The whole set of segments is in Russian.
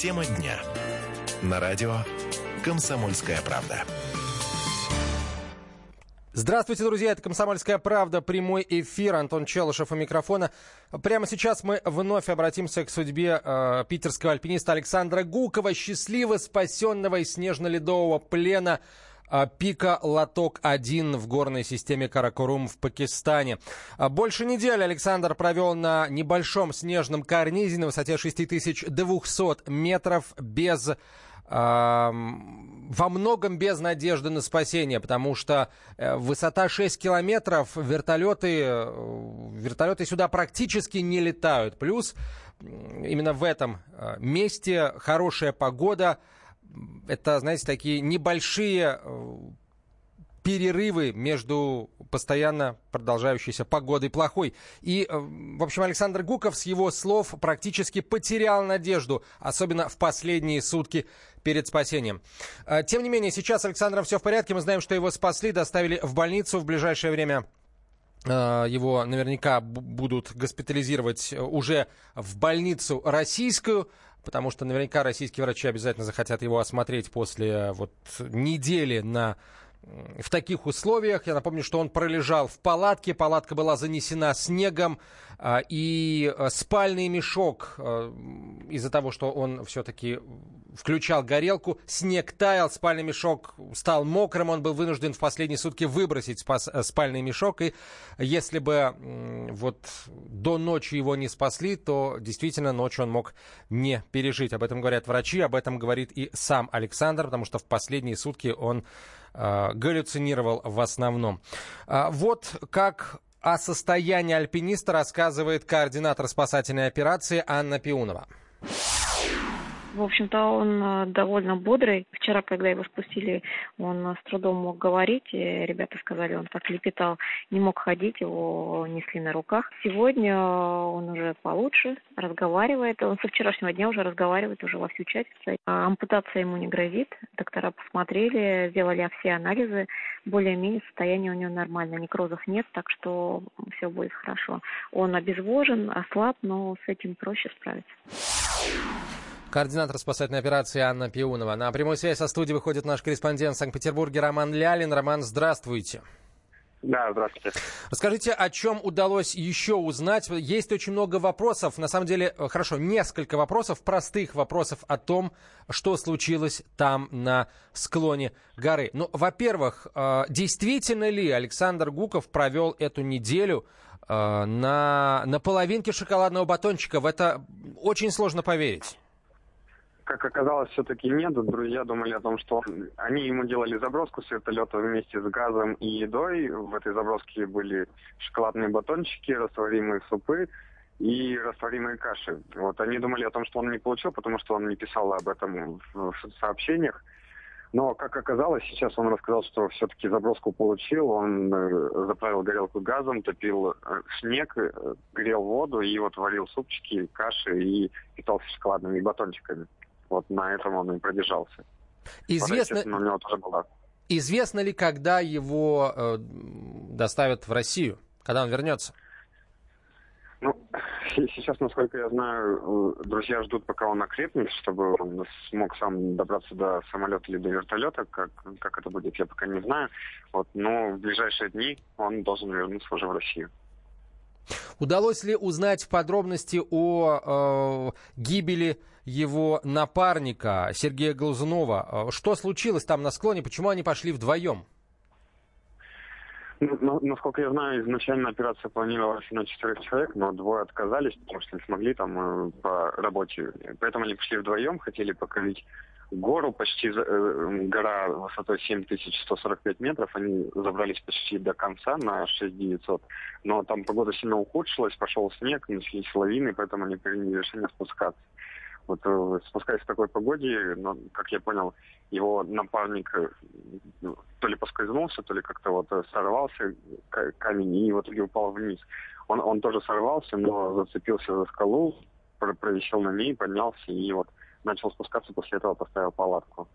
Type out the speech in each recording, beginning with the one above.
Тема дня. На радио «Комсомольская правда». Здравствуйте, друзья, это «Комсомольская правда», прямой эфир, Антон Челышев у микрофона. Прямо сейчас мы вновь обратимся к судьбе э, питерского альпиниста Александра Гукова, счастливо спасенного из снежно-ледового плена пика Лоток-1 в горной системе Каракурум в Пакистане. А больше недели Александр провел на небольшом снежном карнизе на высоте 6200 метров без во многом без надежды на спасение, потому что э, высота 6 километров, вертолеты, э, вертолеты сюда практически не летают. Плюс именно в этом э, месте хорошая погода. Это, знаете, такие небольшие перерывы между постоянно продолжающейся погодой плохой. И, э, в общем, Александр Гуков с его слов практически потерял надежду, особенно в последние сутки перед спасением. Э, тем не менее, сейчас с Александром все в порядке. Мы знаем, что его спасли, доставили в больницу в ближайшее время э, его наверняка будут госпитализировать уже в больницу российскую, потому что наверняка российские врачи обязательно захотят его осмотреть после вот недели на в таких условиях. Я напомню, что он пролежал в палатке. Палатка была занесена снегом. А, и э, спальный мешок, э, из-за того, что он все-таки включал горелку, снег таял, спальный мешок стал мокрым, он был вынужден в последние сутки выбросить э, спальный мешок. И если бы вот до ночи его не спасли, то действительно ночью он мог не пережить. Об этом говорят врачи, об этом говорит и сам Александр, потому что в последние сутки он галлюцинировал в основном. А, вот как о состоянии альпиниста рассказывает координатор спасательной операции Анна Пиунова. В общем-то, он э, довольно бодрый. Вчера, когда его спустили, он э, с трудом мог говорить. И ребята сказали, он так лепетал, не мог ходить, его несли на руках. Сегодня э, он уже получше, разговаривает. Он со вчерашнего дня уже разговаривает, уже во всю часть. А ампутация ему не грозит. Доктора посмотрели, сделали все анализы. Более-менее состояние у него нормальное, некрозов нет, так что все будет хорошо. Он обезвожен, ослаб, но с этим проще справиться. Координатор спасательной операции Анна Пиунова. На прямой связь со студией выходит наш корреспондент в Санкт-Петербурге Роман Лялин. Роман, здравствуйте. Да, здравствуйте. Расскажите, о чем удалось еще узнать? Есть очень много вопросов, на самом деле, э, хорошо, несколько вопросов, простых вопросов о том, что случилось там на склоне горы. Ну, во-первых, э, действительно ли Александр Гуков провел эту неделю э, на, на половинке шоколадного батончика? В это очень сложно поверить как оказалось, все-таки нет. Друзья думали о том, что они ему делали заброску с вертолета вместе с газом и едой. В этой заброске были шоколадные батончики, растворимые супы и растворимые каши. Вот они думали о том, что он не получил, потому что он не писал об этом в сообщениях. Но, как оказалось, сейчас он рассказал, что все-таки заброску получил. Он э, заправил горелку газом, топил э, снег, э, грел воду и вот варил супчики, каши и питался шоколадными батончиками. Вот на этом он и продержался. Известно... у него тоже была. Известно ли, когда его э, доставят в Россию, когда он вернется? Ну, сейчас, насколько я знаю, э, друзья ждут, пока он окрепнет, чтобы он смог сам добраться до самолета или до вертолета. Как, как это будет, я пока не знаю. Вот, но в ближайшие дни он должен вернуться уже в Россию. Удалось ли узнать подробности о э, гибели его напарника Сергея Глазунова? Э, что случилось там на склоне? Почему они пошли вдвоем? Ну, насколько я знаю, изначально операция планировалась на четырех человек, но двое отказались, потому что не смогли там э, по работе. Поэтому они пошли вдвоем, хотели покорить гору, почти э, гора высотой 7145 метров, они забрались почти до конца на 6900, но там погода сильно ухудшилась, пошел снег, начались лавины, поэтому они приняли решение спускаться. Вот э, спускаясь в такой погоде, но, как я понял, его напарник э, то ли поскользнулся, то ли как-то вот сорвался камень и в итоге упал вниз. Он, он тоже сорвался, но зацепился за скалу, провисел на ней, поднялся и вот начал спускаться, после этого поставил палатку.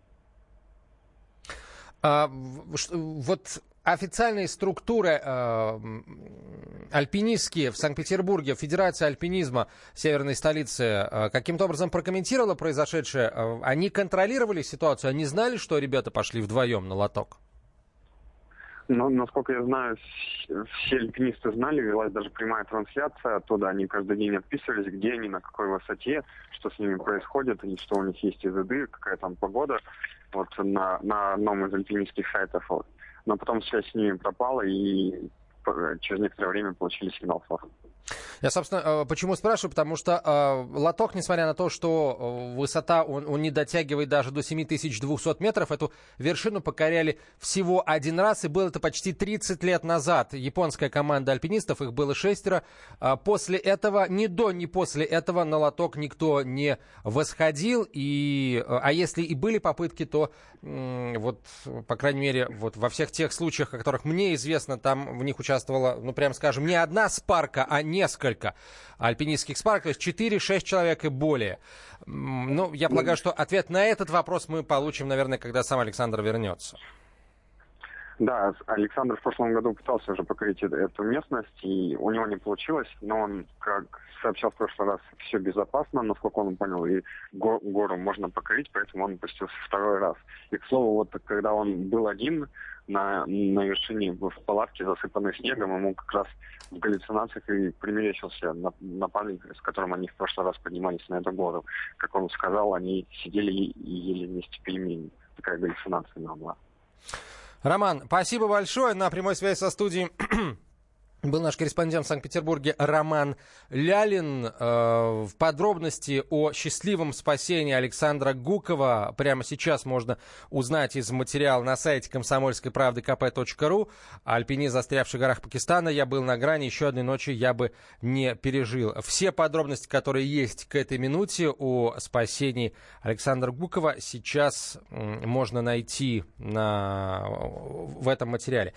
А, вот официальные структуры э, альпинистские в Санкт-Петербурге, Федерация альпинизма северной столицы, э, каким-то образом прокомментировала произошедшее? Э, они контролировали ситуацию? Они знали, что ребята пошли вдвоем на лоток? Но, насколько я знаю, все альпинисты знали, велась даже прямая трансляция оттуда. Они каждый день отписывались, где они, на какой высоте, что с ними происходит, и что у них есть из еды, какая там погода. Вот на, на одном из альпинистских сайтов. Но потом связь с ними пропала, и через некоторое время получили сигнал ФОР. Я, собственно, э, почему спрашиваю? Потому что э, лоток, несмотря на то, что э, высота, он, он не дотягивает даже до 7200 метров, эту вершину покоряли всего один раз, и было это почти 30 лет назад. Японская команда альпинистов, их было шестеро. После этого, ни до, ни после этого на лоток никто не восходил, и, а если и были попытки, то вот, по крайней мере, вот во всех тех случаях, о которых мне известно, там в них участвовала, ну, прям скажем, не одна спарка, а несколько альпинистских есть 4-6 человек и более. Ну, я полагаю, что ответ на этот вопрос мы получим, наверное, когда сам Александр вернется. Да, Александр в прошлом году пытался уже покорить эту местность, и у него не получилось, но он, как сообщал в прошлый раз, все безопасно, насколько он понял, и гору можно покорить, поэтому он пустился второй раз. И, к слову, вот когда он был один на, на вершине в палатке, засыпанной снегом, ему как раз в галлюцинациях и примерещился напарник, с которым они в прошлый раз поднимались на эту гору. Как он сказал, они сидели и ели вместе пельмени. Такая галлюцинация была. Роман, спасибо большое. На прямой связи со студией был наш корреспондент в Санкт-Петербурге Роман Лялин. Э, в подробности о счастливом спасении Александра Гукова прямо сейчас можно узнать из материала на сайте комсомольской правды kp.ru. Альпини, застрявший в горах Пакистана, я был на грани, еще одной ночи я бы не пережил. Все подробности, которые есть к этой минуте о спасении Александра Гукова, сейчас можно найти на, в этом материале.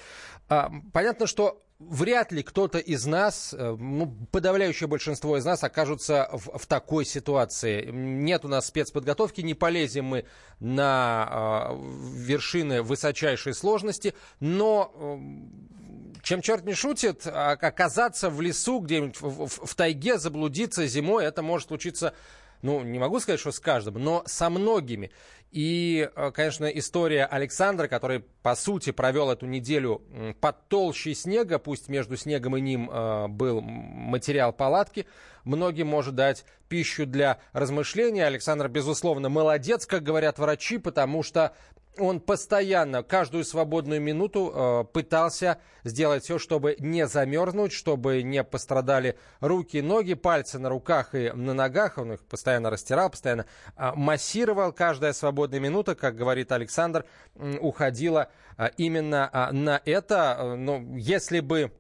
А, понятно, что вряд ли кто-то из нас, э, ну, подавляющее большинство из нас окажутся в, в такой ситуации. Нет у нас спецподготовки, не полезем мы на э, вершины высочайшей сложности, но э, чем черт не шутит, а, оказаться в лесу, где-нибудь в, в, в тайге, заблудиться зимой, это может случиться ну, не могу сказать, что с каждым, но со многими. И, э, конечно, история Александра, который, по сути, провел эту неделю под толщей снега, пусть между снегом и ним э, был материал палатки, многим может дать пищу для размышления. Александр, безусловно, молодец, как говорят врачи, потому что он постоянно, каждую свободную минуту э, пытался сделать все, чтобы не замерзнуть, чтобы не пострадали руки, ноги, пальцы на руках и на ногах. Он их постоянно растирал, постоянно э, массировал. Каждая свободная минута, как говорит Александр, э, уходила э, именно э, на это. Э, но если бы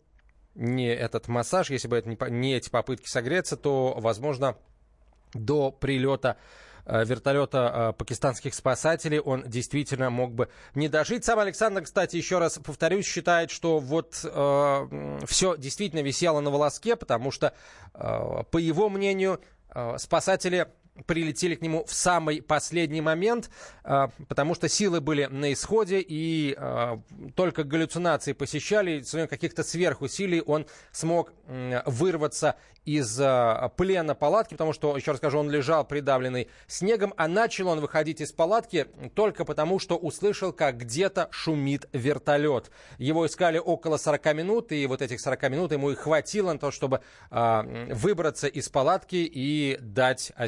не этот массаж, если бы это не, не эти попытки согреться, то, возможно, до прилета вертолета э, пакистанских спасателей он действительно мог бы не дожить. Сам Александр, кстати, еще раз повторюсь, считает, что вот э, все действительно висело на волоске, потому что, э, по его мнению, э, спасатели прилетели к нему в самый последний момент, а, потому что силы были на исходе, и а, только галлюцинации посещали, своим каких-то сверхусилий он смог вырваться из а, плена палатки, потому что, еще раз скажу, он лежал придавленный снегом, а начал он выходить из палатки только потому, что услышал, как где-то шумит вертолет. Его искали около 40 минут, и вот этих 40 минут ему и хватило на то, чтобы выбраться из палатки и дать о